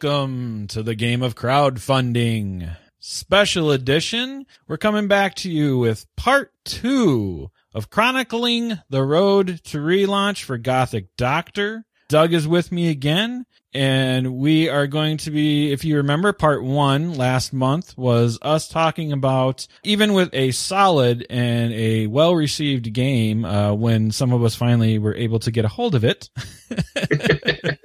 Welcome to the game of crowdfunding. Special edition. We're coming back to you with part two of chronicling the road to relaunch for Gothic Doctor. Doug is with me again, and we are going to be, if you remember, part one last month was us talking about even with a solid and a well received game, uh, when some of us finally were able to get a hold of it.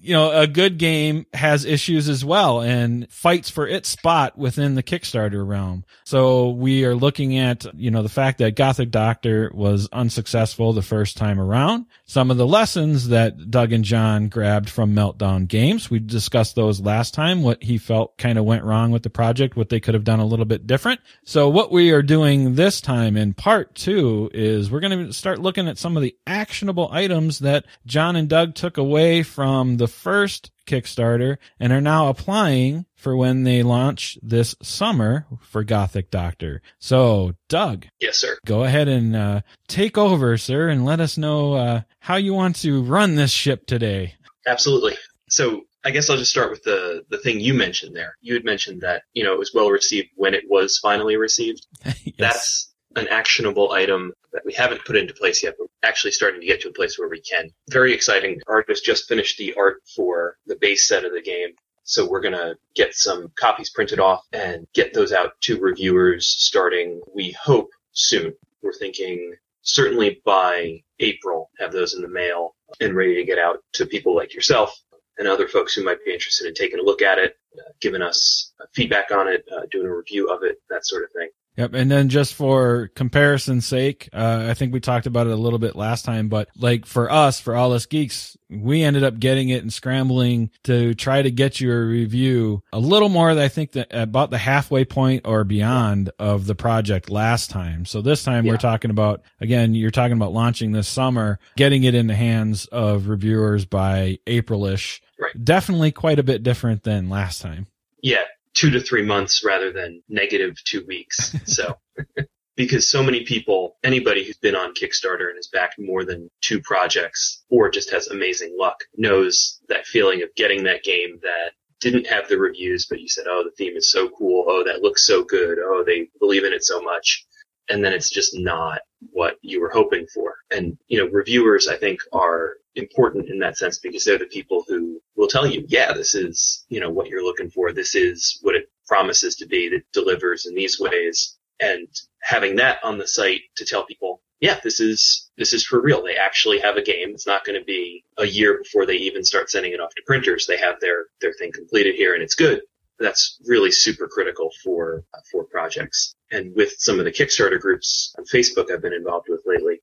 you know, a good game has issues as well and fights for its spot within the Kickstarter realm. So we are looking at, you know, the fact that Gothic Doctor was unsuccessful the first time around. Some of the lessons that Doug and John grabbed from Meltdown Games. We discussed those last time, what he felt kind of went wrong with the project, what they could have done a little bit different. So what we are doing this time in part two is we're going to start looking at some of the actionable items that John and Doug took away from the first Kickstarter and are now applying for when they launch this summer for Gothic Doctor. So, Doug. Yes, sir. Go ahead and uh, take over, sir, and let us know uh, how you want to run this ship today. Absolutely. So, I guess I'll just start with the the thing you mentioned there. You had mentioned that you know it was well received when it was finally received. yes. That's an actionable item that we haven't put into place yet, but actually starting to get to a place where we can. Very exciting. Artist just finished the art for the base set of the game. So we're going to get some copies printed off and get those out to reviewers starting, we hope, soon. We're thinking certainly by April, have those in the mail and ready to get out to people like yourself and other folks who might be interested in taking a look at it, uh, giving us feedback on it, uh, doing a review of it, that sort of thing. Yep. And then just for comparison's sake, uh, I think we talked about it a little bit last time, but like for us, for all us geeks, we ended up getting it and scrambling to try to get you a review a little more than I think that about the halfway point or beyond of the project last time. So this time yeah. we're talking about, again, you're talking about launching this summer, getting it in the hands of reviewers by Aprilish. Right. Definitely quite a bit different than last time. Yeah, two to three months rather than negative two weeks. So, because so many people, anybody who's been on Kickstarter and has backed more than two projects or just has amazing luck knows that feeling of getting that game that didn't have the reviews, but you said, oh, the theme is so cool. Oh, that looks so good. Oh, they believe in it so much. And then it's just not what you were hoping for. And, you know, reviewers, I think, are important in that sense because they're the people who will tell you, yeah, this is, you know, what you're looking for. This is what it promises to be that delivers in these ways. And having that on the site to tell people, yeah, this is, this is for real. They actually have a game. It's not going to be a year before they even start sending it off to printers. They have their, their thing completed here and it's good. That's really super critical for, uh, for projects. And with some of the Kickstarter groups on Facebook I've been involved with lately,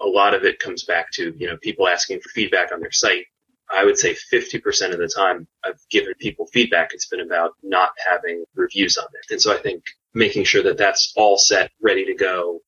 a lot of it comes back to, you know, people asking for feedback on their site. I would say 50% of the time I've given people feedback. It's been about not having reviews on it. And so I think making sure that that's all set, ready to go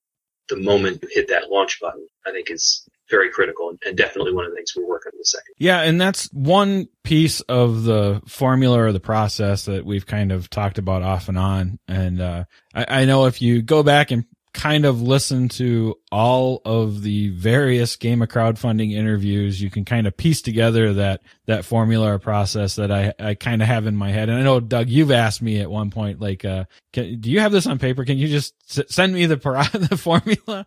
the moment you hit that launch button, I think is very critical and definitely one of the things we're working on the second. Yeah. And that's one piece of the formula or the process that we've kind of talked about off and on. And, uh, I, I know if you go back and kind of listen to all of the various game of crowdfunding interviews, you can kind of piece together that, that formula or process that I, I kind of have in my head. And I know, Doug, you've asked me at one point, like, uh, can, do you have this on paper? Can you just s- send me the, the formula?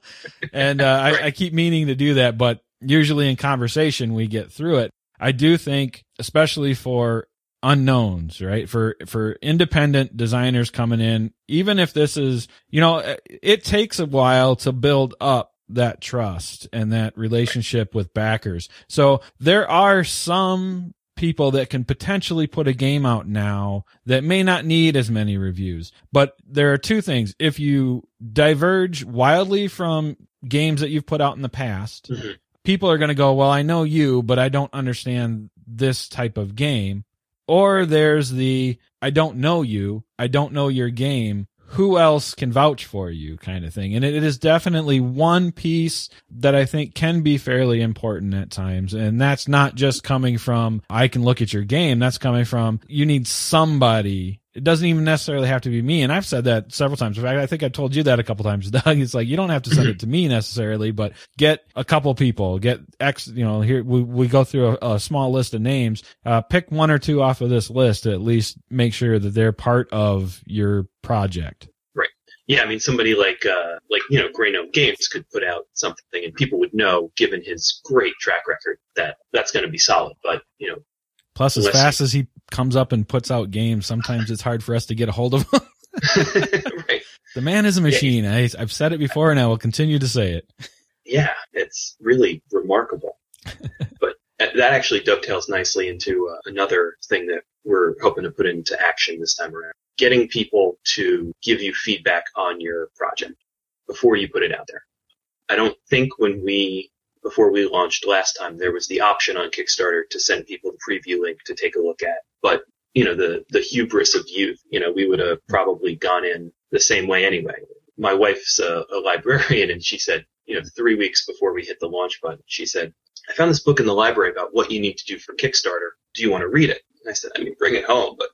And, uh. I, I keep meaning to do that, but usually in conversation, we get through it. I do think, especially for unknowns, right? For, for independent designers coming in, even if this is, you know, it takes a while to build up that trust and that relationship with backers. So there are some people that can potentially put a game out now that may not need as many reviews. But there are two things. If you diverge wildly from games that you've put out in the past, mm-hmm. people are going to go, well, I know you, but I don't understand this type of game. Or there's the, I don't know you. I don't know your game. Who else can vouch for you kind of thing. And it is definitely one piece that I think can be fairly important at times. And that's not just coming from, I can look at your game. That's coming from, you need somebody it doesn't even necessarily have to be me. And I've said that several times. In fact, I think I told you that a couple times, Doug. It's like, you don't have to send it to me necessarily, but get a couple people, get X, you know, here we, we go through a, a small list of names, uh, pick one or two off of this list to at least make sure that they're part of your project. Right. Yeah. I mean, somebody like, uh, like, you know, Grey Gnome Games could put out something and people would know, given his great track record, that that's going to be solid. But, you know, Plus, as fast as he comes up and puts out games, sometimes it's hard for us to get a hold of him. right. The man is a machine. Yeah. I, I've said it before and I will continue to say it. Yeah, it's really remarkable. but that actually dovetails nicely into uh, another thing that we're hoping to put into action this time around. Getting people to give you feedback on your project before you put it out there. I don't think when we before we launched last time, there was the option on Kickstarter to send people the preview link to take a look at. But, you know, the, the hubris of youth, you know, we would have probably gone in the same way anyway. My wife's a, a librarian and she said, you know, three weeks before we hit the launch button, she said, I found this book in the library about what you need to do for Kickstarter. Do you want to read it? And I said, I mean, bring it home, but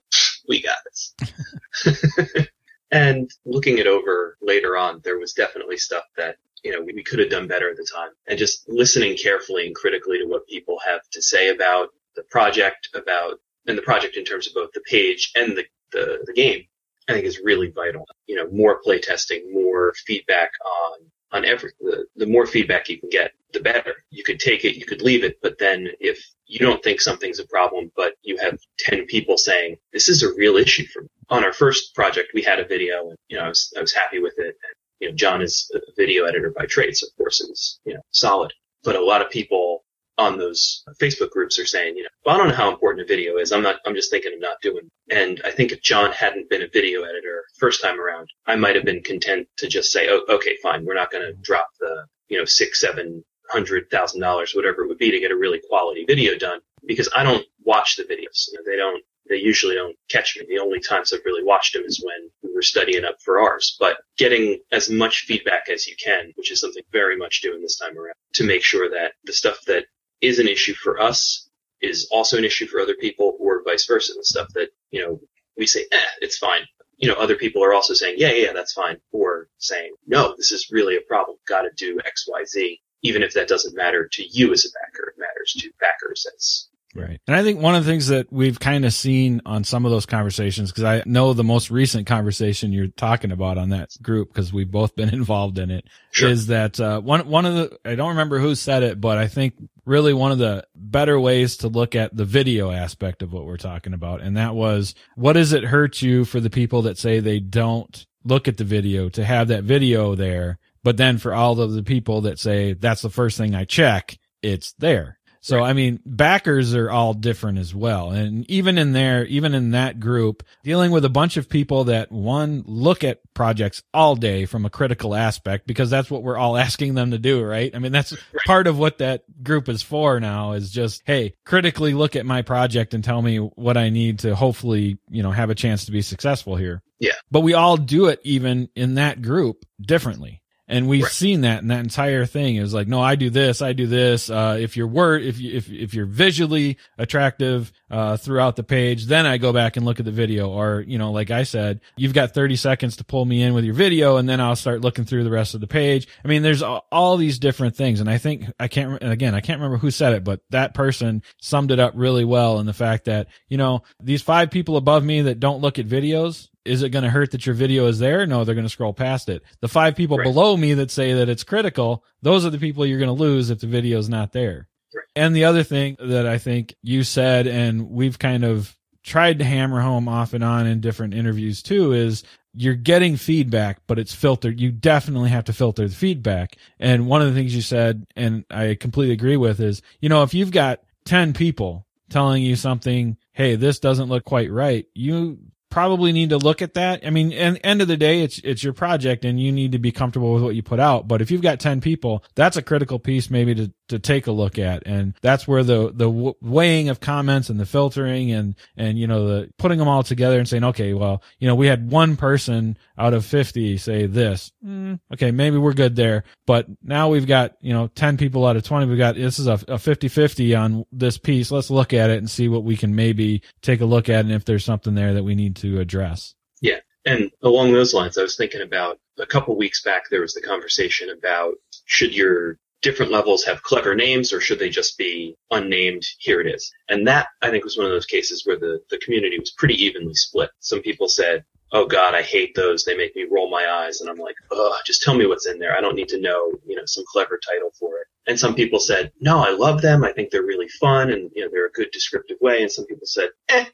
we got this. and looking it over later on, there was definitely stuff that you know, we, we could have done better at the time. And just listening carefully and critically to what people have to say about the project, about, and the project in terms of both the page and the, the, the game, I think is really vital. You know, more play testing, more feedback on, on every, the, the more feedback you can get, the better. You could take it, you could leave it, but then if you don't think something's a problem, but you have 10 people saying, this is a real issue for me. On our first project, we had a video and, you know, I was, I was happy with it. And you know, John is a video editor by trade, so of course it was, you know, solid. But a lot of people on those Facebook groups are saying, you know, well, I don't know how important a video is. I'm not, I'm just thinking of not doing. It. And I think if John hadn't been a video editor first time around, I might have been content to just say, oh, okay, fine. We're not going to drop the, you know, six, seven hundred thousand dollars, whatever it would be to get a really quality video done because I don't watch the videos. You know, they don't they usually don't catch me. The only times I've really watched them is when we were studying up for ours. But getting as much feedback as you can, which is something very much doing this time around, to make sure that the stuff that is an issue for us is also an issue for other people, or vice versa. The stuff that you know we say, eh, it's fine. You know, other people are also saying, yeah, yeah, that's fine, or saying, no, this is really a problem. Got to do X, Y, Z. Even if that doesn't matter to you as a backer, it matters to backers as Right. And I think one of the things that we've kind of seen on some of those conversations, because I know the most recent conversation you're talking about on that group, because we've both been involved in it, sure. is that uh, one one of the I don't remember who said it, but I think really one of the better ways to look at the video aspect of what we're talking about, and that was what does it hurt you for the people that say they don't look at the video to have that video there, but then for all of the people that say that's the first thing I check, it's there so, right. I mean, backers are all different as well. And even in there, even in that group, dealing with a bunch of people that one look at projects all day from a critical aspect, because that's what we're all asking them to do, right? I mean, that's right. part of what that group is for now is just, Hey, critically look at my project and tell me what I need to hopefully, you know, have a chance to be successful here. Yeah. But we all do it even in that group differently. And we've right. seen that in that entire thing. It was like, no, I do this, I do this. Uh, if you're word, if you, if, if you're visually attractive, uh, throughout the page, then I go back and look at the video. Or, you know, like I said, you've got 30 seconds to pull me in with your video and then I'll start looking through the rest of the page. I mean, there's all, all these different things. And I think I can't, again, I can't remember who said it, but that person summed it up really well in the fact that, you know, these five people above me that don't look at videos, is it going to hurt that your video is there? No, they're going to scroll past it. The five people right. below me that say that it's critical, those are the people you're going to lose if the video is not there. Right. And the other thing that I think you said, and we've kind of tried to hammer home off and on in different interviews too, is you're getting feedback, but it's filtered. You definitely have to filter the feedback. And one of the things you said, and I completely agree with, is, you know, if you've got 10 people telling you something, hey, this doesn't look quite right, you probably need to look at that. I mean, and end of the day, it's it's your project, and you need to be comfortable with what you put out. But if you've got ten people, that's a critical piece maybe to to take a look at, and that's where the the weighing of comments and the filtering and and you know the putting them all together and saying, okay, well, you know, we had one person out of fifty say this. Mm, okay, maybe we're good there, but now we've got you know ten people out of twenty. We've got this is a, a 50-50 on this piece. Let's look at it and see what we can maybe take a look at, and if there's something there that we need to address. Yeah. And along those lines, I was thinking about a couple weeks back, there was the conversation about should your different levels have clever names or should they just be unnamed? Here it is. And that I think was one of those cases where the, the community was pretty evenly split. Some people said, Oh God, I hate those. They make me roll my eyes. And I'm like, oh, just tell me what's in there. I don't need to know, you know, some clever title for it. And some people said, no, I love them. I think they're really fun and, you know, they're a good descriptive way. And some people said, eh,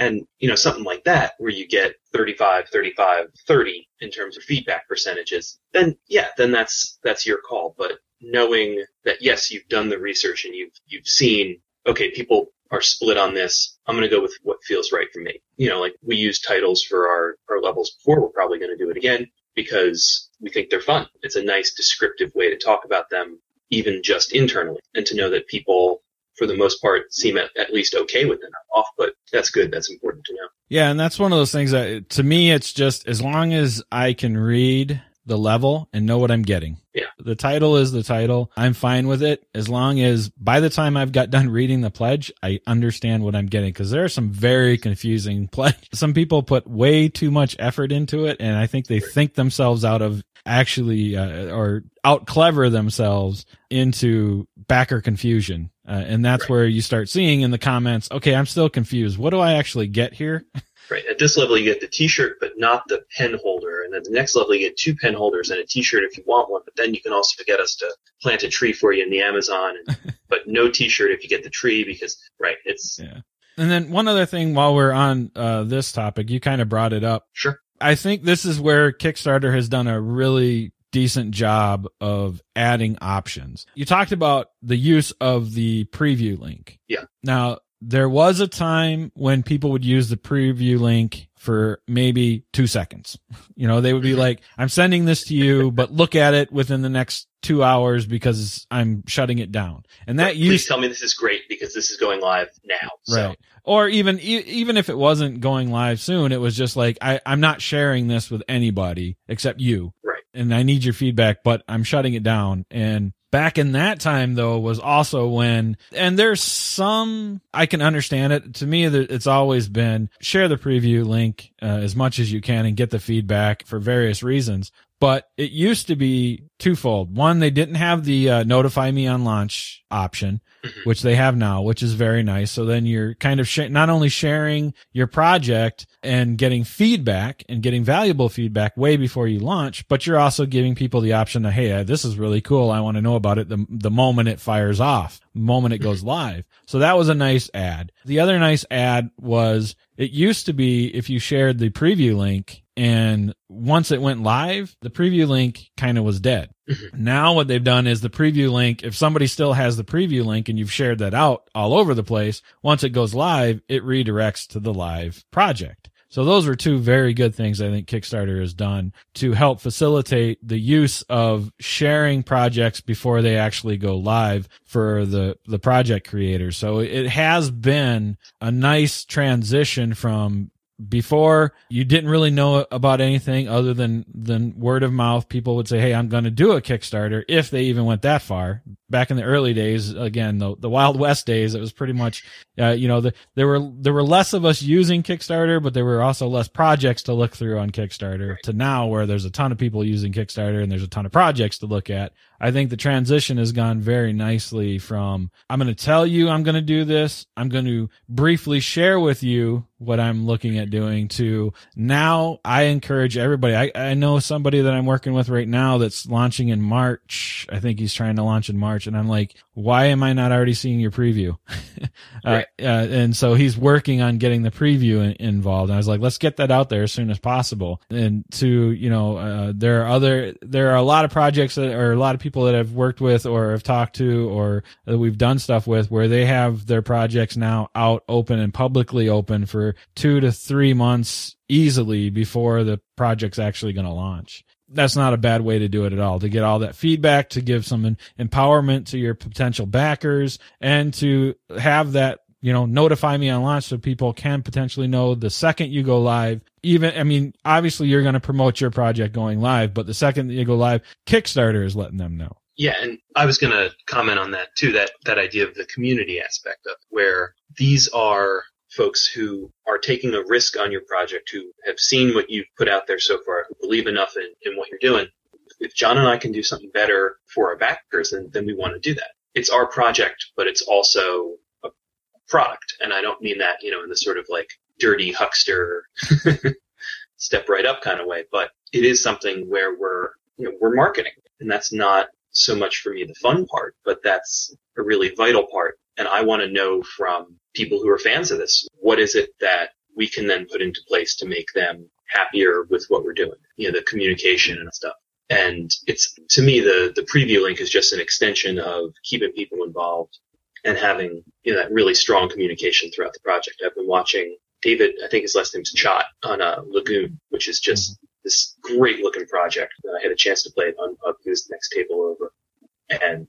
and, you know, something like that where you get 35, 35, 30 in terms of feedback percentages, then yeah, then that's, that's your call. But knowing that yes, you've done the research and you've, you've seen, okay, people are split on this. I'm going to go with what feels right for me. You know, like we use titles for our, our levels before. We're probably going to do it again because we think they're fun. It's a nice descriptive way to talk about them, even just internally and to know that people for the most part, seem at, at least okay with it off, but that's good. That's important to know. Yeah. And that's one of those things that to me, it's just as long as I can read the level and know what I'm getting. Yeah. The title is the title. I'm fine with it as long as by the time I've got done reading the pledge, I understand what I'm getting because there are some very confusing pledge. Some people put way too much effort into it and I think they think themselves out of actually uh, or out clever themselves into backer confusion. Uh, and that's right. where you start seeing in the comments, okay, I'm still confused. What do I actually get here? Right. At this level, you get the T-shirt, but not the pen holder. And at the next level, you get two pen holders and a T-shirt if you want one. But then you can also get us to plant a tree for you in the Amazon, and, but no T-shirt if you get the tree because right, it's yeah. And then one other thing, while we're on uh, this topic, you kind of brought it up. Sure. I think this is where Kickstarter has done a really decent job of adding options. You talked about the use of the preview link. Yeah. Now, there was a time when people would use the preview link for maybe two seconds. You know, they would be like, I'm sending this to you, but look at it within the next two hours because I'm shutting it down. And that you Please used, tell me this is great because this is going live now. So. Right. Or even, even if it wasn't going live soon, it was just like, I, I'm not sharing this with anybody except you. Right. And I need your feedback, but I'm shutting it down. And Back in that time, though, was also when, and there's some, I can understand it. To me, it's always been share the preview link uh, as much as you can and get the feedback for various reasons. But it used to be twofold. One, they didn't have the uh, notify me on launch option. Mm-hmm. which they have now, which is very nice. So then you're kind of sh- not only sharing your project and getting feedback and getting valuable feedback way before you launch, but you're also giving people the option to, Hey, uh, this is really cool. I want to know about it the, the moment it fires off, moment it goes live. So that was a nice ad. The other nice ad was it used to be if you shared the preview link and once it went live, the preview link kind of was dead. Mm-hmm. Now what they've done is the preview link, if somebody still has the preview link and you've shared that out all over the place, once it goes live, it redirects to the live project. So those are two very good things I think Kickstarter has done to help facilitate the use of sharing projects before they actually go live for the, the project creators. So it has been a nice transition from before you didn't really know about anything other than than word of mouth. People would say hey i'm going to do a kickstarter if they even went that far. Back in the early days again the, the wild west days it was pretty much uh, you know the, there were there were less of us using kickstarter but there were also less projects to look through on kickstarter to now where there's a ton of people using kickstarter and there's a ton of projects to look at I think the transition has gone very nicely from I'm going to tell you I'm going to do this. I'm going to briefly share with you what I'm looking at doing to now I encourage everybody. I, I know somebody that I'm working with right now that's launching in March. I think he's trying to launch in March and I'm like, why am I not already seeing your preview? uh, right. uh, and so he's working on getting the preview in, involved. And I was like, let's get that out there as soon as possible. And to, you know, uh, there are other, there are a lot of projects that, or a lot of people that I've worked with or have talked to or that we've done stuff with where they have their projects now out open and publicly open for two to three months easily before the project's actually going to launch. That's not a bad way to do it at all to get all that feedback to give some empowerment to your potential backers and to have that you know notify me on launch so people can potentially know the second you go live even i mean obviously you're going to promote your project going live but the second that you go live kickstarter is letting them know yeah and i was going to comment on that too that that idea of the community aspect of where these are folks who are taking a risk on your project, who have seen what you've put out there so far, who believe enough in, in what you're doing. If John and I can do something better for our backers, then, then we want to do that. It's our project, but it's also product. And I don't mean that, you know, in the sort of like dirty huckster step right up kind of way, but it is something where we're, you know, we're marketing and that's not so much for me the fun part, but that's a really vital part. And I want to know from people who are fans of this, what is it that we can then put into place to make them happier with what we're doing, you know, the communication and stuff. And it's, to me, the, the preview link is just an extension of keeping people involved and having, you know, that really strong communication throughout the project. I've been watching David, I think his last name's Chott on uh, Lagoon, which is just mm-hmm. this great looking project. I had a chance to play it on his next table over and,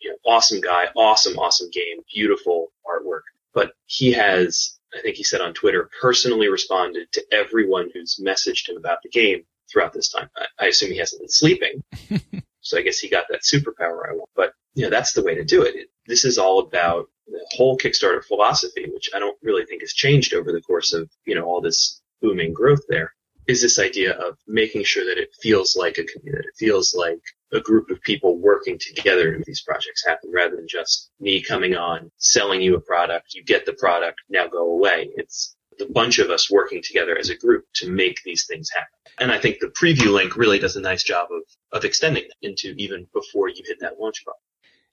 you know, awesome guy, awesome, awesome game, beautiful artwork. But he has, I think he said on Twitter, personally responded to everyone who's messaged him about the game throughout this time. I, I assume he hasn't been sleeping. so I guess he got that superpower I want. But, you know, that's the way to do it. it. This is all about the whole Kickstarter philosophy, which I don't really think has changed over the course of, you know, all this booming growth there, is this idea of making sure that it feels like a community. It feels like a group of people working together to make these projects happen rather than just me coming on, selling you a product, you get the product, now go away. It's the bunch of us working together as a group to make these things happen. And I think the preview link really does a nice job of, of extending it into even before you hit that launch button.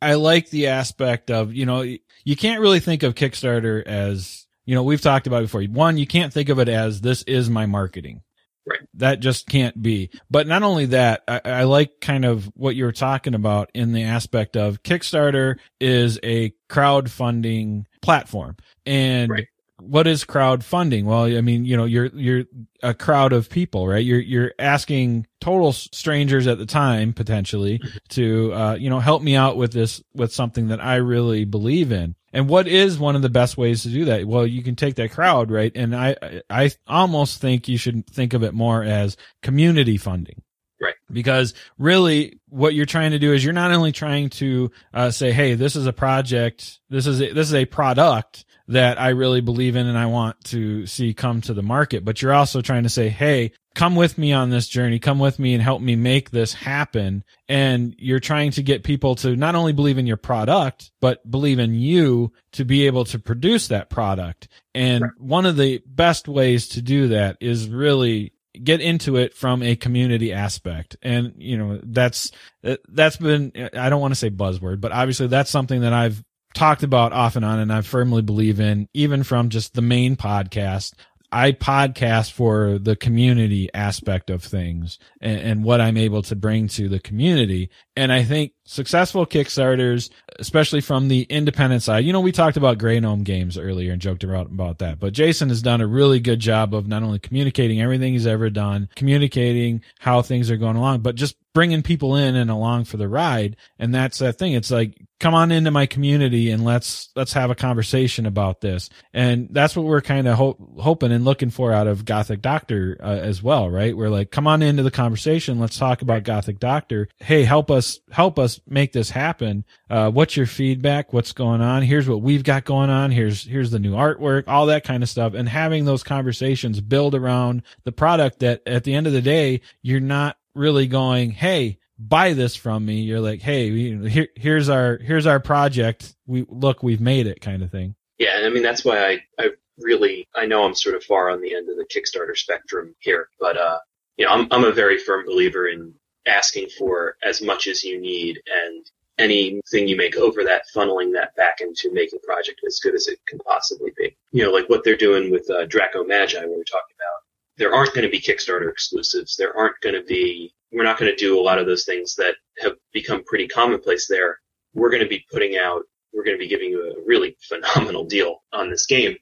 I like the aspect of, you know, you can't really think of Kickstarter as, you know, we've talked about before. One, you can't think of it as this is my marketing. Right. That just can't be. But not only that, I, I like kind of what you're talking about in the aspect of Kickstarter is a crowdfunding platform. And right what is crowdfunding? Well, I mean, you know, you're you're a crowd of people, right? You're you're asking total strangers at the time potentially mm-hmm. to uh, you know help me out with this with something that I really believe in. And what is one of the best ways to do that? Well, you can take that crowd, right? And I I almost think you should think of it more as community funding. Right. Because really what you're trying to do is you're not only trying to uh, say, Hey, this is a project. This is a, this is a product that I really believe in and I want to see come to the market. But you're also trying to say, Hey, come with me on this journey. Come with me and help me make this happen. And you're trying to get people to not only believe in your product, but believe in you to be able to produce that product. And right. one of the best ways to do that is really get into it from a community aspect. And, you know, that's, that's been, I don't want to say buzzword, but obviously that's something that I've talked about off and on and I firmly believe in, even from just the main podcast. I podcast for the community aspect of things and, and, what I'm able to bring to the community. And I think successful Kickstarters, especially from the independent side, you know, we talked about Grey Gnome games earlier and joked about, about that, but Jason has done a really good job of not only communicating everything he's ever done, communicating how things are going along, but just bringing people in and along for the ride. And that's that thing. It's like, come on into my community and let's, let's have a conversation about this. And that's what we're kind of ho- hoping and looking for out of Gothic Doctor uh, as well, right? We're like, come on into the conversation. Let's talk about Gothic Doctor. Hey, help us, help us make this happen. Uh, what's your feedback? What's going on? Here's what we've got going on. Here's, here's the new artwork, all that kind of stuff. And having those conversations build around the product that at the end of the day, you're not really going, Hey, buy this from me. You're like, Hey, here, here's our, here's our project. We look, we've made it kind of thing. Yeah. And I mean, that's why I, I really, I know I'm sort of far on the end of the Kickstarter spectrum here, but, uh, you know, I'm, I'm a very firm believer in asking for as much as you need and anything you make over that, funneling that back into making project as good as it can possibly be. You know, like what they're doing with uh, Draco Magi, where we were talking about there aren't going to be Kickstarter exclusives. There aren't going to be, we're not going to do a lot of those things that have become pretty commonplace there. We're going to be putting out, we're going to be giving you a really phenomenal deal on this game.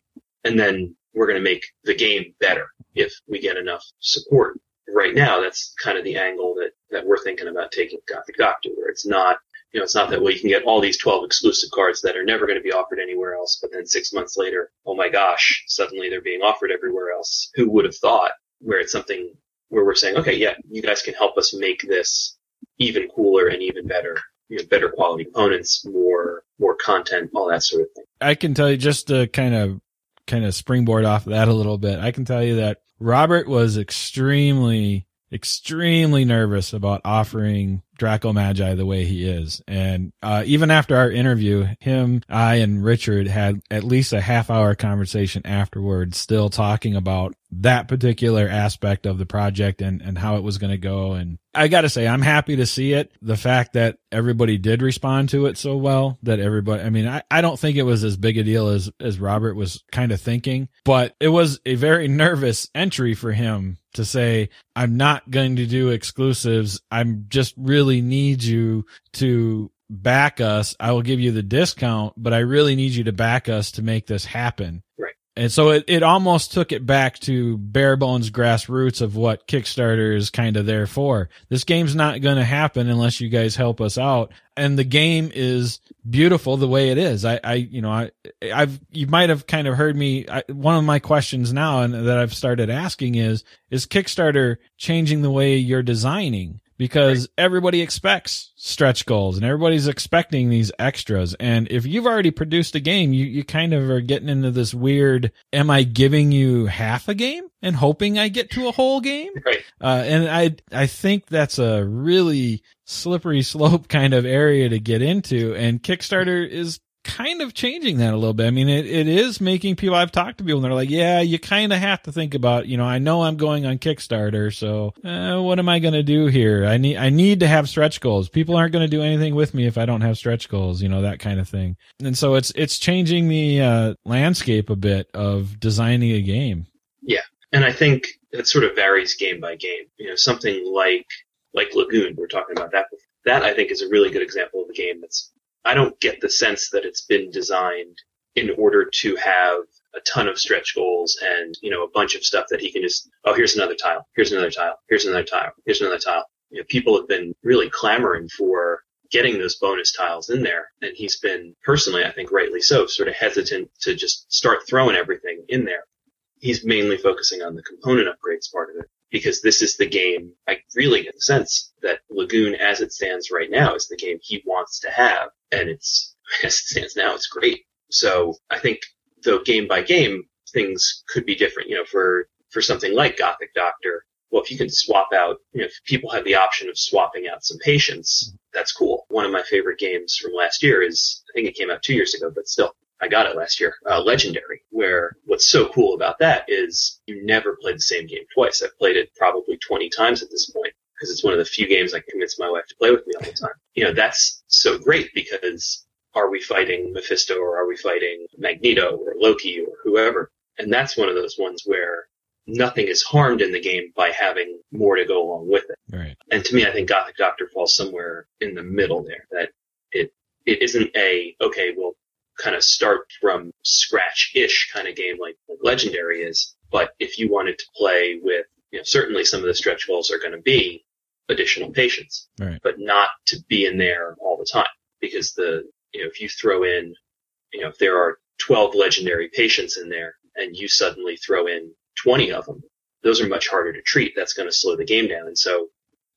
And then we're going to make the game better if we get enough support. Right now, that's kind of the angle that, that we're thinking about taking Gothic Doctor, where it's not you know, it's not that way. You can get all these 12 exclusive cards that are never going to be offered anywhere else, but then six months later, oh my gosh, suddenly they're being offered everywhere else. Who would have thought? Where it's something where we're saying, okay, yeah, you guys can help us make this even cooler and even better. You know, better quality components, more more content, all that sort of thing. I can tell you just to kind of kind of springboard off of that a little bit, I can tell you that Robert was extremely extremely nervous about offering Draco Magi the way he is. And uh, even after our interview, him, I, and Richard had at least a half hour conversation afterwards, still talking about that particular aspect of the project and, and how it was going to go. And I got to say, I'm happy to see it. The fact that everybody did respond to it so well that everybody, I mean, I, I don't think it was as big a deal as, as Robert was kind of thinking, but it was a very nervous entry for him to say, I'm not going to do exclusives. I'm just really need you to back us. I will give you the discount, but I really need you to back us to make this happen. Right. And so it, it almost took it back to bare bones grassroots of what Kickstarter is kind of there for. This game's not going to happen unless you guys help us out. And the game is beautiful the way it is. I, I, you know, I, I've, you might have kind of heard me. I, one of my questions now and that I've started asking is, is Kickstarter changing the way you're designing? Because right. everybody expects stretch goals and everybody's expecting these extras. And if you've already produced a game, you, you kind of are getting into this weird, am I giving you half a game and hoping I get to a whole game? Right. Uh, and I, I think that's a really slippery slope kind of area to get into. And Kickstarter is kind of changing that a little bit. I mean, it, it is making people, I've talked to people and they're like, yeah, you kind of have to think about, you know, I know I'm going on Kickstarter. So uh, what am I going to do here? I need, I need to have stretch goals. People aren't going to do anything with me if I don't have stretch goals, you know, that kind of thing. And so it's, it's changing the uh, landscape a bit of designing a game. Yeah. And I think it sort of varies game by game. You know, something like, like Lagoon, we are talking about that before. That I think is a really good example of a game that's I don't get the sense that it's been designed in order to have a ton of stretch goals and, you know, a bunch of stuff that he can just, oh, here's another tile, here's another tile, here's another tile, here's another tile. You know, people have been really clamoring for getting those bonus tiles in there. And he's been personally, I think rightly so, sort of hesitant to just start throwing everything in there. He's mainly focusing on the component upgrades part of it because this is the game. I really get the sense that Lagoon, as it stands right now, is the game he wants to have, and it's as it stands now, it's great. So I think though game by game things could be different. You know, for for something like Gothic Doctor, well, if you can swap out, you know, if people have the option of swapping out some patients, that's cool. One of my favorite games from last year is, I think it came out two years ago, but still, I got it last year, uh, Legendary, where what's so cool about that is you never play the same game twice. I've played it probably 20 times at this point because it's one of the few games I convince my wife to play with me all the time. You know, that's so great because are we fighting Mephisto or are we fighting Magneto or Loki or whoever? And that's one of those ones where nothing is harmed in the game by having more to go along with it. Right. And to me, I think Gothic Doctor falls somewhere in the middle there that it, it isn't a, okay, well, kind of start from scratch-ish kind of game like, like Legendary is. But if you wanted to play with, you know, certainly some of the stretch goals are going to be additional patients, right. but not to be in there all the time because the, you know, if you throw in, you know, if there are 12 legendary patients in there and you suddenly throw in 20 of them, those are much harder to treat. That's going to slow the game down. And so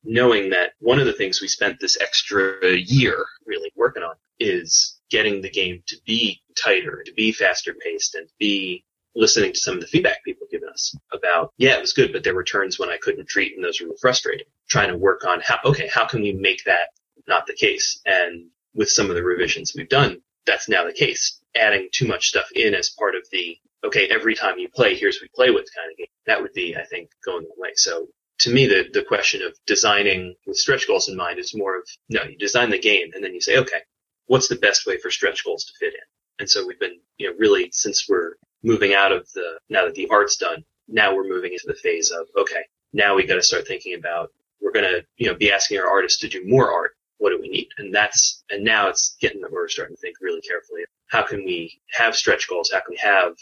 knowing that one of the things we spent this extra year really working on is getting the game to be tighter, to be faster paced, and be listening to some of the feedback people have given us about, yeah, it was good, but there were turns when I couldn't treat and those were frustrating. Trying to work on how, okay, how can we make that not the case? And with some of the revisions we've done, that's now the case. Adding too much stuff in as part of the, okay, every time you play, here's what we play with kind of game. That would be, I think, going the way. So to me, the, the question of designing with stretch goals in mind is more of, no, you design the game and then you say, okay, what's the best way for stretch goals to fit in? And so we've been, you know, really since we're moving out of the, now that the art's done, now we're moving into the phase of, okay, now we got to start thinking about, we're going to, you know, be asking our artists to do more art. What do we need? And that's, and now it's getting that we're starting to think really carefully. How can we have stretch goals? How can we have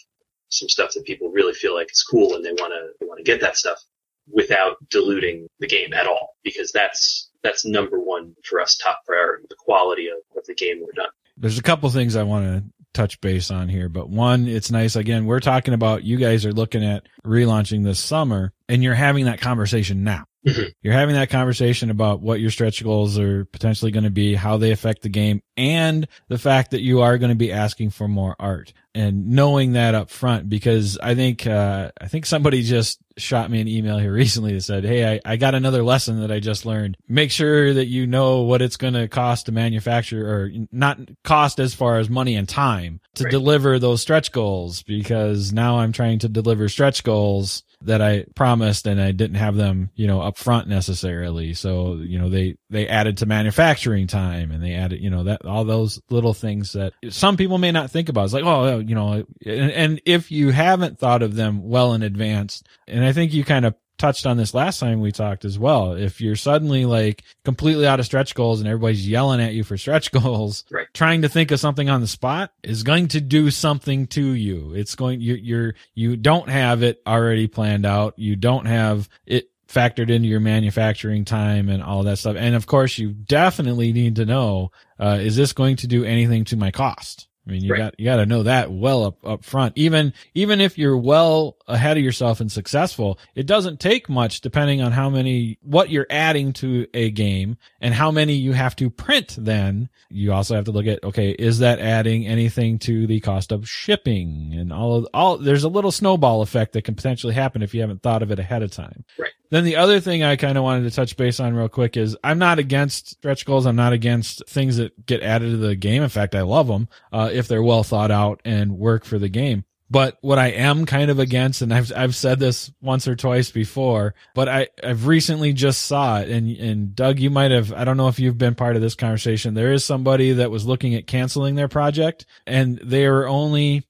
some stuff that people really feel like is cool and they want to, they want to get that stuff without diluting the game at all? Because that's, that's number one for us, top priority, the quality of, of the game we're done. There's a couple things I want to touch base on here, but one, it's nice. Again, we're talking about you guys are looking at relaunching this summer and you're having that conversation now. Mhm. You're having that conversation about what your stretch goals are potentially going to be, how they affect the game, and the fact that you are going to be asking for more art and knowing that up front because I think, uh, I think somebody just shot me an email here recently that said, Hey, I, I got another lesson that I just learned. Make sure that you know what it's going to cost to manufacture or not cost as far as money and time to Right. deliver those stretch goals because now I'm trying to deliver stretch goals that I promised and I didn't have them, you know, up front necessarily. So, you know, they, they added to manufacturing time and they added, you know, that all those little things that some people may not think about. It's like, oh, you know, and, and if you haven't thought of them well in advance, and I think you kind of touched on this last time we talked as well. If you're suddenly like completely out of stretch goals and everybody's yelling at you for stretch goals, Right. trying to think of something on the spot is going to do something to you. It's going, you're, you're, you don't have it already planned out. You don't have it factored into your manufacturing time and all that stuff. And of course, you definitely need to know, uh, is this going to do anything to my cost? I mean, you Right. got, you got to know that well up, up front. Even, even if you're well ahead of yourself and successful, it doesn't take much depending on how many, what you're adding to a game and how many you have to print then. You also have to look at, okay, is that adding anything to the cost of shipping and all of, all, there's a little snowball effect that can potentially happen if you haven't thought of it ahead of time. Right. Then the other thing I kind of wanted to touch base on real quick is I'm not against stretch goals. I'm not against things that get added to the game. In fact, I love them, uh, if they're well thought out and work for the game. But what I am kind of against, and I've, I've said this once or twice before, but I, I've recently just saw it and, and Doug, you might have, I don't know if you've been part of this conversation. There is somebody that was looking at canceling their project and they were only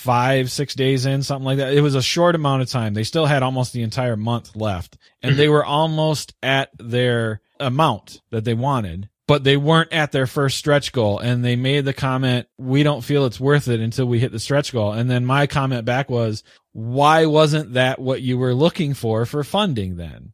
five, six days in, something like that. It was a short amount of time. They still had almost the entire month left and they mm-hmm. were almost at their amount that they wanted. But they weren't at their first stretch goal and they made the comment, we don't feel it's worth it until we hit the stretch goal. And then my comment back was, why wasn't that what you were looking for for funding then?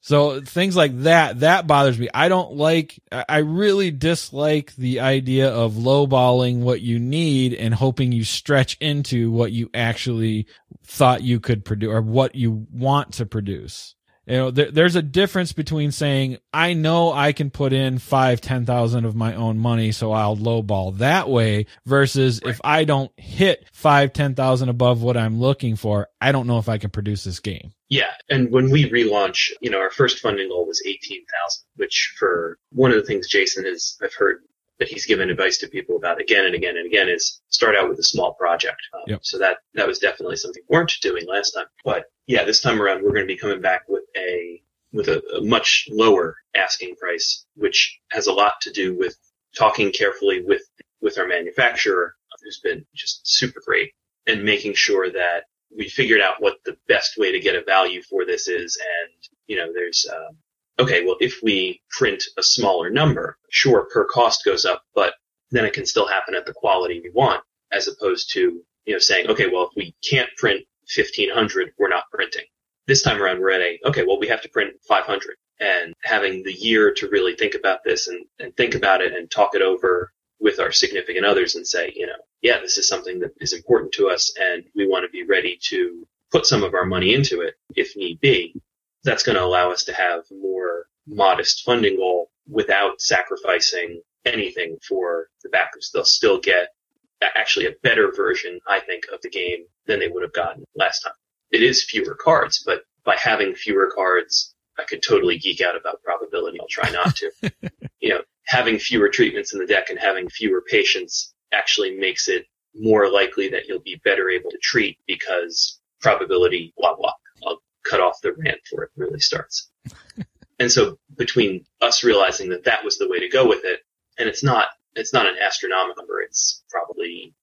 So things like that, that bothers me. I don't like, I really dislike the idea of lowballing what you need and hoping you stretch into what you actually thought you could produce or what you want to produce. You know, there, there's a difference between saying, I know I can put in five, ten thousand of my own money, so I'll lowball that way versus if I don't hit five, ten thousand above what I'm looking for, I don't know if I can produce this game. Yeah, and when we relaunch, you know, our first funding goal was eighteen thousand, which for one of the things Jason has I've heard that he's given advice to people about again and again and again is start out with a small project. Um, Yep. So that that was definitely something we weren't doing last time. But yeah, this time around we're going to be coming back with a with a, a much lower asking price, which has a lot to do with talking carefully with with our manufacturer, who's been just super great, and making sure that we figured out what the best way to get a value for this is. And, you know, there's, um, okay, well, if we print a smaller number, sure, per cost goes up, but then it can still happen at the quality we want, as opposed to, you know, saying, okay, well, if we can't print 1500, we're not printing. This time around, we're at a, okay, well, we have to print 500 and having the year to really think about this and, and think about it and talk it over with our significant others and say, you know, yeah, this is something that is important to us and we want to be ready to put some of our money into it if need be. That's going to allow us to have more modest funding goal without sacrificing anything for the backers. They'll still get actually a better version, I think, of the game than they would have gotten last time. It is fewer cards, but by having fewer cards, I could totally geek out about probability. I'll try not to. you know, having fewer treatments in the deck and having fewer patients actually makes it more likely that you'll be better able to treat because probability blah blah. I'll cut off the rant before it really starts. and so between us realizing that that was the way to go with it, and it's not it's not an astronomical number. It's probably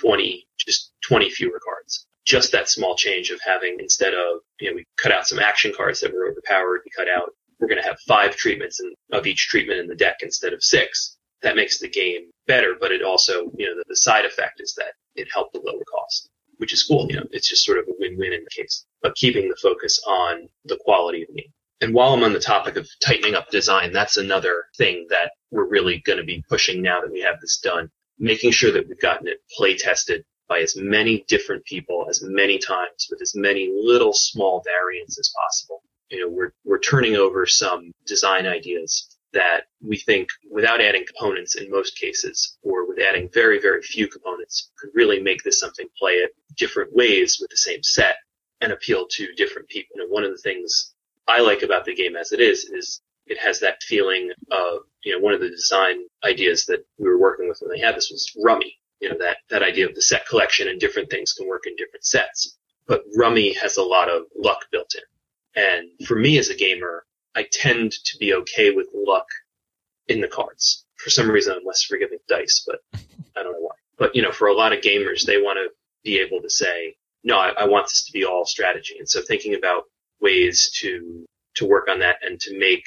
20, just 20 fewer cards. Just that small change of having instead of, you know, we cut out some action cards that were overpowered. We cut out, we're going to have five treatments in, of each treatment in the deck instead of six. That makes the game better, but it also, you know, the, the side effect is that it helped the lower cost, which is cool. You know, it's just sort of a win-win in the case, but keeping the focus on the quality of the game. And while I'm on the topic of tightening up design, that's another thing that we're really going to be pushing now that we have this done, making sure that we've gotten it play tested by as many different people as many times with as many little small variants as possible. you know, we're, we're turning over some design ideas that we think without adding components in most cases or with adding very, very few components could really make this something play it different ways with the same set and appeal to different people. Know, one of the things I like about the game as it is, is it has that feeling of, you know, one of the design ideas that we were working with when they had this was rummy. You know, that, that idea of the set collection and different things can work in different sets. But rummy has a lot of luck built in. And for me as a gamer, I tend to be okay with luck in the cards. For some reason, I'm less forgiving dice, but I don't know why. But, you know, for a lot of gamers, they want to be able to say, no, I, I want this to be all strategy. And so thinking about ways to, to work on that and to make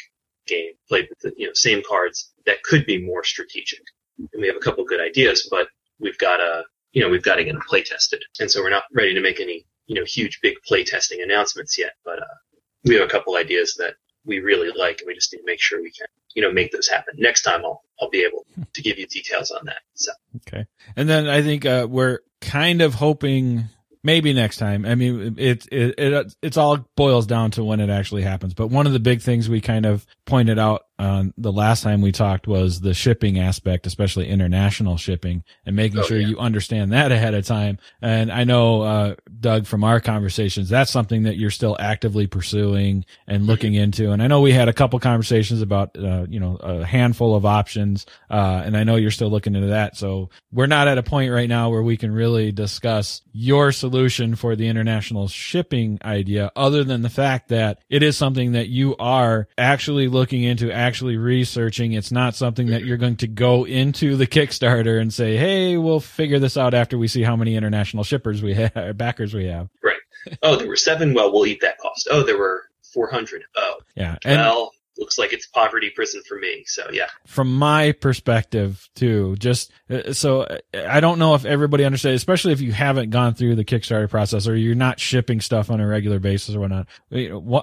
game played with the, you know, same cards that could be more strategic. And we have a couple good ideas, but we've got to, you know, we've got to get them play tested. And so we're not ready to make any, you know, huge big play testing announcements yet, but, uh, we have a couple ideas that we really like and we just need to make sure we can, you know, make those happen. Next time I'll, I'll be able to give you details on that. So. Okay. And then I think, uh, we're kind of hoping maybe next time. I mean, it, it, it, it's all boils down to when it actually happens. But one of the big things we kind of pointed out on the last time we talked was the shipping aspect, especially international shipping and making oh, sure yeah. you understand that ahead of time. And I know, uh, Doug, from our conversations, that's something that you're still actively pursuing and mm-hmm. looking into. And I know we had a couple conversations about, uh, you know, a handful of options. Uh, and I know you're still looking into that. So we're not at a point right now where we can really discuss your solution for the international shipping idea other than the fact that it is something that you are actually looking into actually researching. It's not something that you're going to go into the Kickstarter and say, "Hey, we'll figure this out after we see how many international shippers we have, backers we have." Right. Oh, there were seven. Well, we'll eat that cost. Oh, there were 400. Oh, yeah. And, well, looks like it's poverty prison for me. So yeah. From my perspective too, just uh, so uh, I don't know if everybody understands, especially if you haven't gone through the Kickstarter process or you're not shipping stuff on a regular basis or whatnot.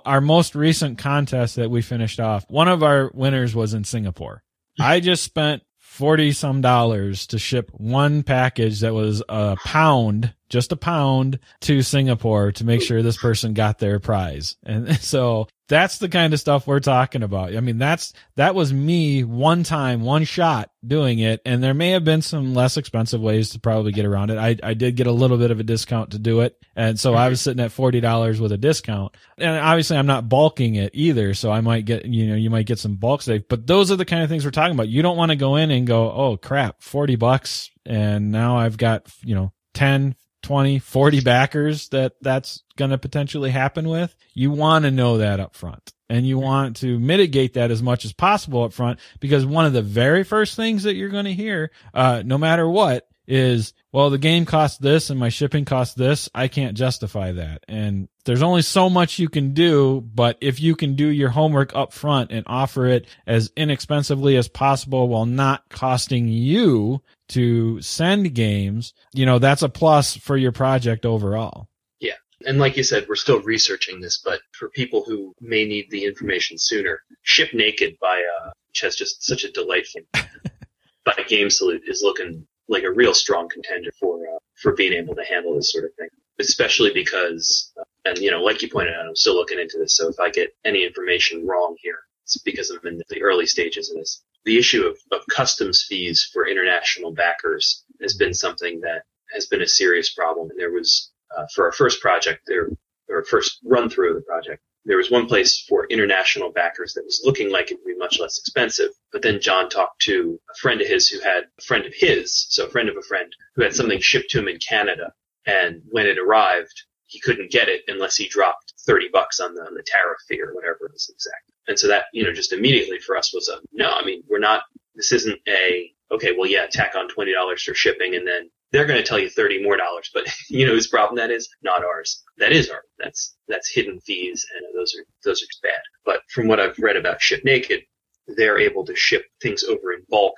Our most recent contest that we finished off, one of our winners was in Singapore. I just spent 40 some dollars to ship one package that was a pound just a pound to Singapore to make sure this person got their prize. And so that's the kind of stuff we're talking about. I mean, that's, that was me one time, one shot doing it. And there may have been some less expensive ways to probably get around it. I, I did get a little bit of a discount to do it. And so I was sitting at $40 with a discount. And obviously I'm not bulking it either. So I might get, you know, you might get some bulk save, but those are the kind of things we're talking about. You don't want to go in and go, Oh crap, 40 bucks. And now I've got, you know, 10, 20, 40 backers that that's going to potentially happen with. You want to know that up front and you want to mitigate that as much as possible up front because one of the very first things that you're going to hear, uh, no matter what is, well, the game costs this and my shipping costs this. I can't justify that. And there's only so much you can do, but if you can do your homework up front and offer it as inexpensively as possible while not costing you to send games, you know, that's a plus for your project overall. Yeah. And like you said, we're still researching this, but for people who may need the information sooner, Ship Naked by, uh, which has just such a delightful, by Game Salute is looking like a real strong contender for, uh, for being able to handle this sort of thing. Especially because, uh, and you know, like you pointed out, I'm still looking into this. So if I get any information wrong here, it's because I'm in the early stages of this the issue of, of customs fees for international backers has been something that has been a serious problem. And there was, uh, for our first project, there, or first run through of the project, there was one place for international backers that was looking like it would be much less expensive. But then John talked to a friend of his who had a friend of his, so a friend of a friend, who had something shipped to him in Canada. And when it arrived, he couldn't get it unless he dropped 30 bucks on the, on the tariff fee or whatever it was exact. And so that, you know, just immediately for us was a no. I mean, we're not, this isn't a, okay, well, yeah, tack on $20 for shipping and then they're going to tell you 30 more dollars, but you know whose problem that is? Not ours. That is our, that's, that's hidden fees and those are, those are bad. But from what I've read about Ship Naked, they're able to ship things over in bulk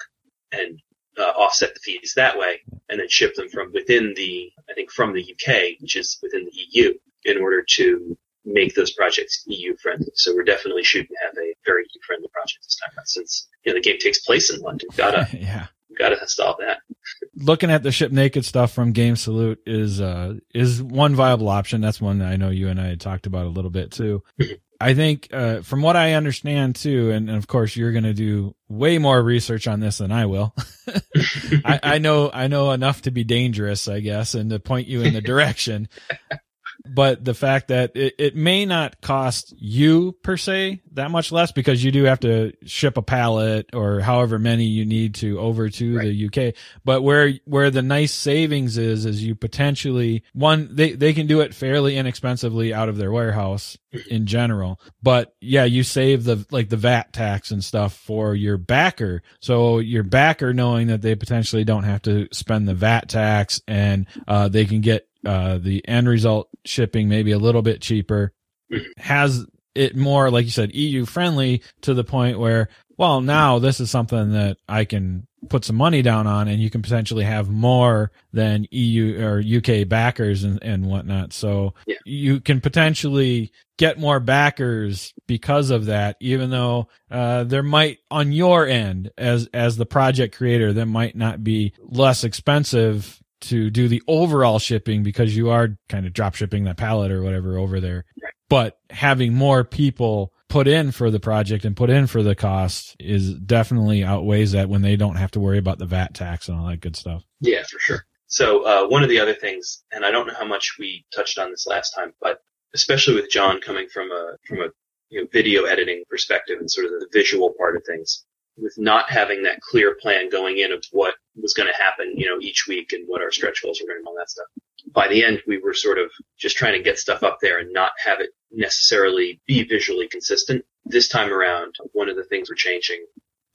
and uh, offset the fees that way and then ship them from within the, I think from the UK, which is within the EU in order to make those projects EU friendly. So we're definitely shooting to have a very EU friendly project this time around since you know the game takes place in London. Gotta yeah. Gotta install that. Looking at the ship naked stuff from Game Salute is uh is one viable option. That's one I know you and I had talked about a little bit too. I think, uh, from what I understand too, and, and of course you're going to do way more research on this than I will. I, I know, I know enough to be dangerous, I guess, and to point you in the direction but the fact that it, it may not cost you per se that much less because you do have to ship a pallet or however many you need to over to right. the UK. But where, where the nice savings is, is you potentially one, they, they can do it fairly inexpensively out of their warehouse in general. But yeah, you save the, like the VAT tax and stuff for your backer. So your backer knowing that they potentially don't have to spend the VAT tax and, uh, they can get uh, the end result shipping maybe a little bit cheaper, has it more, like you said, EU friendly to the point where, well, now this is something that I can put some money down on and you can potentially have more than EU or UK backers and, and whatnot. So yeah. you can potentially get more backers because of that, even though, uh, there might on your end as, as the project creator, that might not be less expensive to do the overall shipping because you are kind of drop shipping that pallet or whatever over there. But having more people put in for the project and put in for the cost is definitely outweighs that when they don't have to worry about the VAT tax and all that good stuff. Yeah, for sure. So uh, one of the other things, and I don't know how much we touched on this last time, but especially with John coming from a from a you know, video editing perspective and sort of the visual part of things, with not having that clear plan going in of what was going to happen, you know, each week and what our stretch goals were going to be, all that stuff. By the end, we were sort of just trying to get stuff up there and not have it necessarily be visually consistent. This time around, one of the things we're changing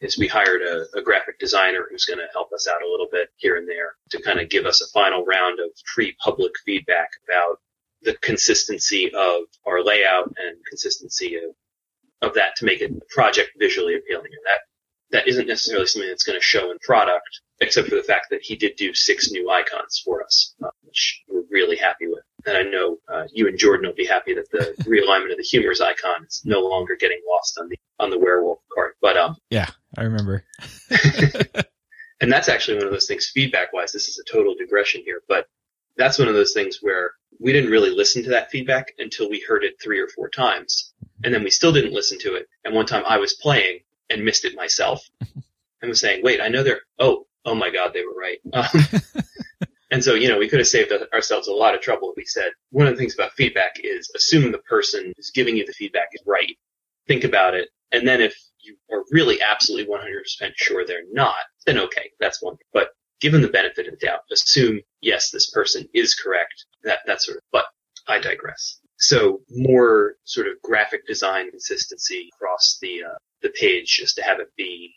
is we hired a, a graphic designer who's going to help us out a little bit here and there to kind of give us a final round of pre-public feedback about the consistency of our layout and consistency of of that to make it project visually appealing. And that that isn't necessarily something that's going to show in product, except for the fact that he did do six new icons for us, uh, which we're really happy with. And I know uh, you and Jordan will be happy that the realignment of the humors icon is no longer getting lost on the on the werewolf card. But um, yeah, I remember. and that's actually one of those things, feedback wise. This is a total digression here, but that's one of those things where we didn't really listen to that feedback until we heard it three or four times, and then we still didn't listen to it. And one time I was playing and missed it myself and was saying, wait, I know they're, oh, oh my God, they were right. Um, and so, you know, we could have saved ourselves a lot of trouble if we said, one of the things about feedback is assume the person who's giving you the feedback is right. Think about it. And then if you are really absolutely 100% sure they're not, then okay, that's one thing. But given the benefit of the doubt, assume, yes, this person is correct. That, that sort of, but I digress. So more sort of graphic design consistency across the uh, the page just to have it be,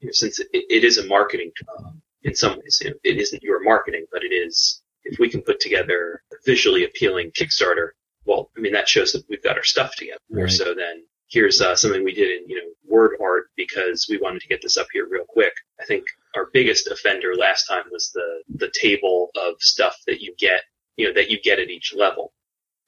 you know, since it, it is a marketing, um, in some ways, it, it isn't your marketing, but it is, if we can put together a visually appealing Kickstarter, well, I mean, that shows that we've got our stuff together more so than here's uh, something we did in, you know, word art because we wanted to get this up here real quick. I think our biggest offender last time was the, the table of stuff that you get, you know, that you get at each level.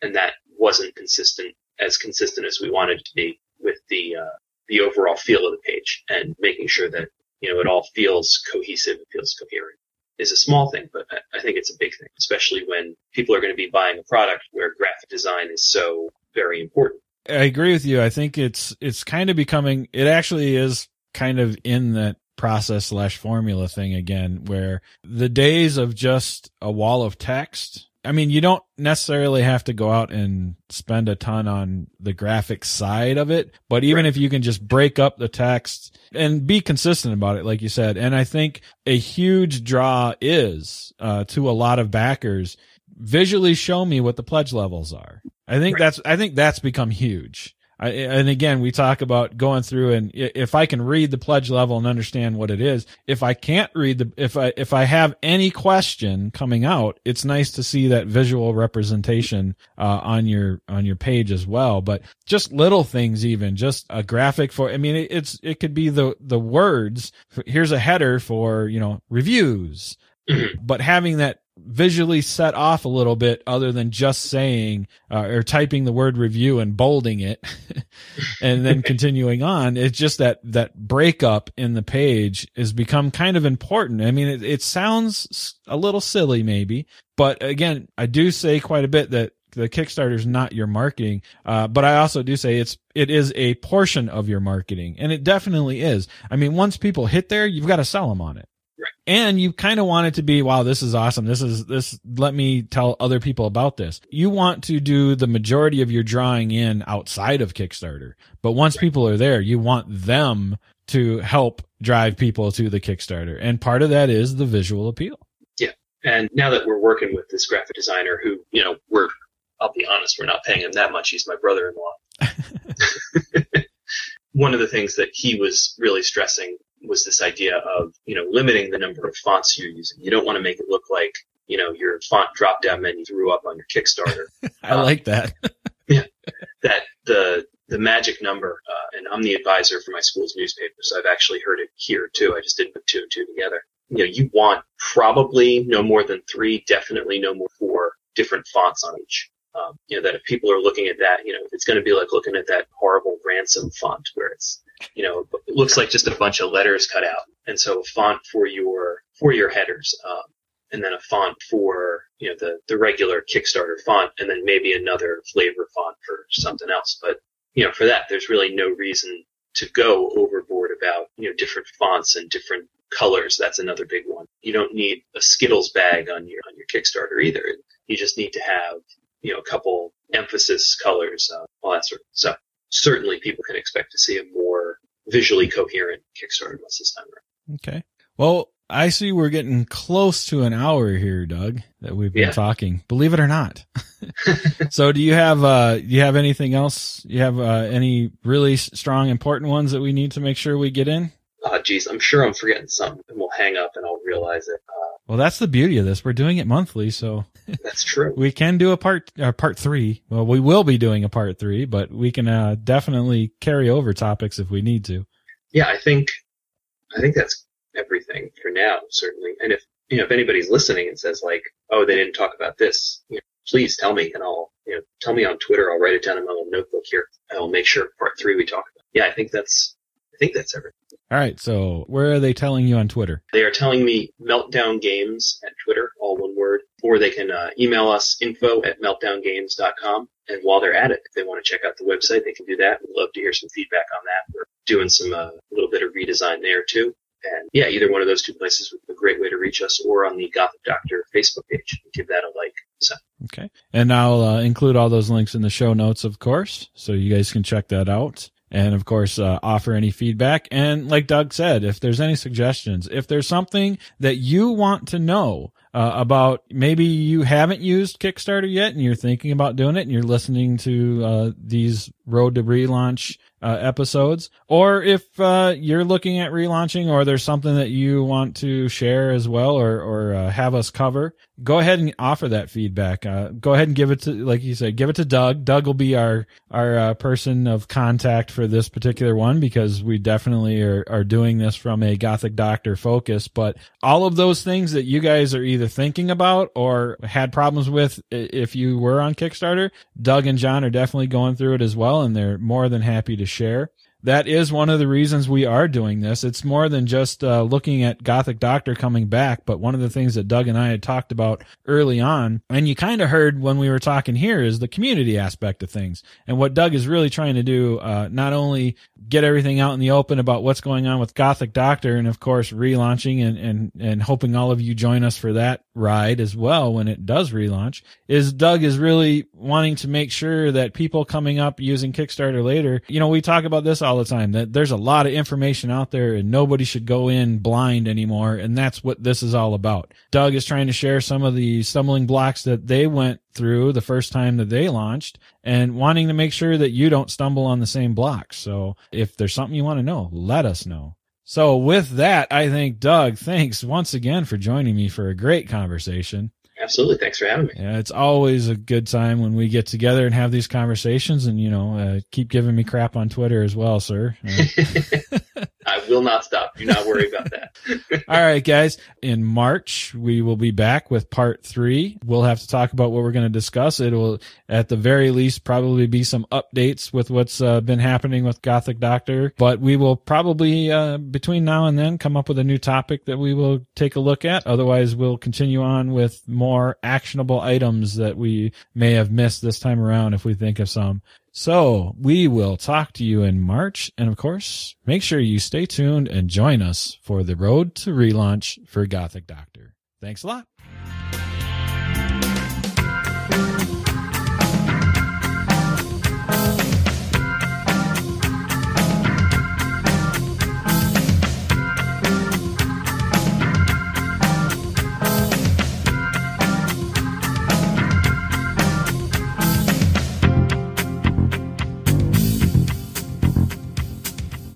And that wasn't consistent, as consistent as we wanted to be with the, uh, the overall feel of the page and making sure that, you know, it all feels cohesive, it feels coherent is a small thing, but I think it's a big thing, especially when people are going to be buying a product where graphic design is so very important. I agree with you. I think it's, it's kind of becoming, it actually is kind of in that process slash formula thing again, where the days of just a wall of text I mean, you don't necessarily have to go out and spend a ton on the graphic side of it, but even right. if you can just break up the text and be consistent about it, like you said, and I think a huge draw is, uh, to a lot of backers, visually show me what the pledge levels are. I think right. that's, I think that's become huge. I, and again, we talk about going through and if I can read the pledge level and understand what it is, if I can't read the, if I, if I have any question coming out, it's nice to see that visual representation, uh, on your, on your page as well. But just little things, even just a graphic for, I mean, it, it's, it could be the, the words. Here's a header for, you know, reviews. Mm-hmm. but having that visually set off a little bit other than just saying uh, or typing the word review and bolding it and then continuing on it's just that that breakup in the page has become kind of important i mean it, it sounds a little silly maybe but again i do say quite a bit that the Kickstarter is not your marketing. Uh, but I also do say it's, it is a portion of your marketing and it definitely is. I mean, once people hit there, you've got to sell them on it. And you kind of want it to be, wow, this is awesome. This is, this, let me tell other people about this. You want to do the majority of your drawing in outside of Kickstarter. But once people are there, you want them to help drive people to the Kickstarter. And part of that is the visual appeal. Yeah. And now that we're working with this graphic designer who, you know, we're, I'll be honest, we're not paying him that much. He's my brother-in-law. One of the things that he was really stressing was this idea of, you know, limiting the number of fonts you're using. You don't want to make it look like, you know, your font drop down menu threw up on your Kickstarter. I um, like that. yeah. That the, the magic number, uh, and I'm the advisor for my school's newspaper, so I've actually heard it here too. I just didn't put two and two together. You know, you want probably no more than three, definitely no more four different fonts on each. Um, you know, that if people are looking at that, you know, it's going to be like looking at that horrible ransom font where it's, you know, it looks like just a bunch of letters cut out. And so a font for your, for your headers, um, and then a font for, you know, the, the regular Kickstarter font, and then maybe another flavor font for something else. But, you know, for that, there's really no reason to go overboard about, you know, different fonts and different colors. That's another big one. You don't need a Skittles bag on your, on your Kickstarter either. You just need to have, you know, a couple emphasis colors, uh, all that sort of stuff. Certainly people can expect to see a more visually coherent Kickstarter once this time around. Okay. Well, I see we're getting close to an hour here, Doug, that we've been yeah. talking. Believe it or not. so do you have uh do you have anything else? You have uh, any really strong important ones that we need to make sure we get in? Uh geez, I'm sure I'm forgetting some and we'll hang up and I'll realize it. Uh, well, that's the beauty of this. We're doing it monthly, so that's true. we can do a part uh, part 3. Well, we will be doing a part 3, but we can uh, definitely carry over topics if we need to. Yeah, I think I think that's everything for now, certainly. And if you know if anybody's listening and says like, "Oh, they didn't talk about this," you know, please tell me, and I'll you know tell me on Twitter. I'll write it down in my little notebook here. I'll make sure part three we talk about. Yeah, I think that's I think that's everything. All right. So where are they telling you on Twitter? They are telling me Meltdown Games at Twitter, all one word, or they can uh, email us info at meltdowngames.com. And while they're at it, if they want to check out the website, they can do that. We'd love to hear some feedback on that. We're doing some, a uh, little bit of redesign there too. And yeah, either one of those two places would be a great way to reach us or on the Gothic Doctor Facebook page. Give that a like. So. Okay. And I'll uh, include all those links in the show notes, of course, so you guys can check that out and of course uh, offer any feedback. And like doug said if there's any suggestions if there's something that you want to know uh, about maybe you haven't used kickstarter yet and you're thinking about doing it and you're listening to uh, these road to relaunch uh, episodes, or if uh, you're looking at relaunching, or there's something that you want to share as well, or or uh, have us cover, go ahead and offer that feedback. Uh, go ahead and give it to, like you said, give it to Doug. Doug will be our our uh, person of contact for this particular one because we definitely are are doing this from a Gothic Doctor focus. But all of those things that you guys are either thinking about or had problems with, if you were on Kickstarter, Doug and John are definitely going through it as well, and they're more than happy to share. That is one of the reasons we are doing this. It's more than just uh, looking at Gothic Doctor coming back, but one of the things that Doug and I had talked about early on, and you kind of heard when we were talking here, is the community aspect of things. And what Doug is really trying to do, uh, not only get everything out in the open about what's going on with Gothic Doctor, and of course relaunching, and and and hoping all of you join us for that ride as well when it does relaunch, is Doug is really wanting to make sure that people coming up using Kickstarter later, you know, we talk about this all the time that there's a lot of information out there and nobody should go in blind anymore. And that's what this is all about. Doug is trying to share some of the stumbling blocks that they went through the first time that they launched and wanting to make sure that you don't stumble on the same blocks. So if there's something you want to know, let us know. So with that, I think Doug, thanks once again for joining me for a great conversation. Absolutely. Thanks for having me. Yeah, it's always a good time when we get together and have these conversations and, you know, uh, keep giving me crap on Twitter as well, sir. I will not stop. Do not worry about that. All right, guys. In March, we will be back with part three. We'll have to talk about what we're going to discuss. It will, at the very least, probably be some updates with what's uh, been happening with Gothic Doctor. But we will probably, uh, between now and then, come up with a new topic that we will take a look at. Otherwise, we'll continue on with more actionable items that we may have missed this time around if we think of some. So we will talk to you in March. And of course, make sure you stay tuned and join us for the road to relaunch for Gothic Doctor. Thanks a lot.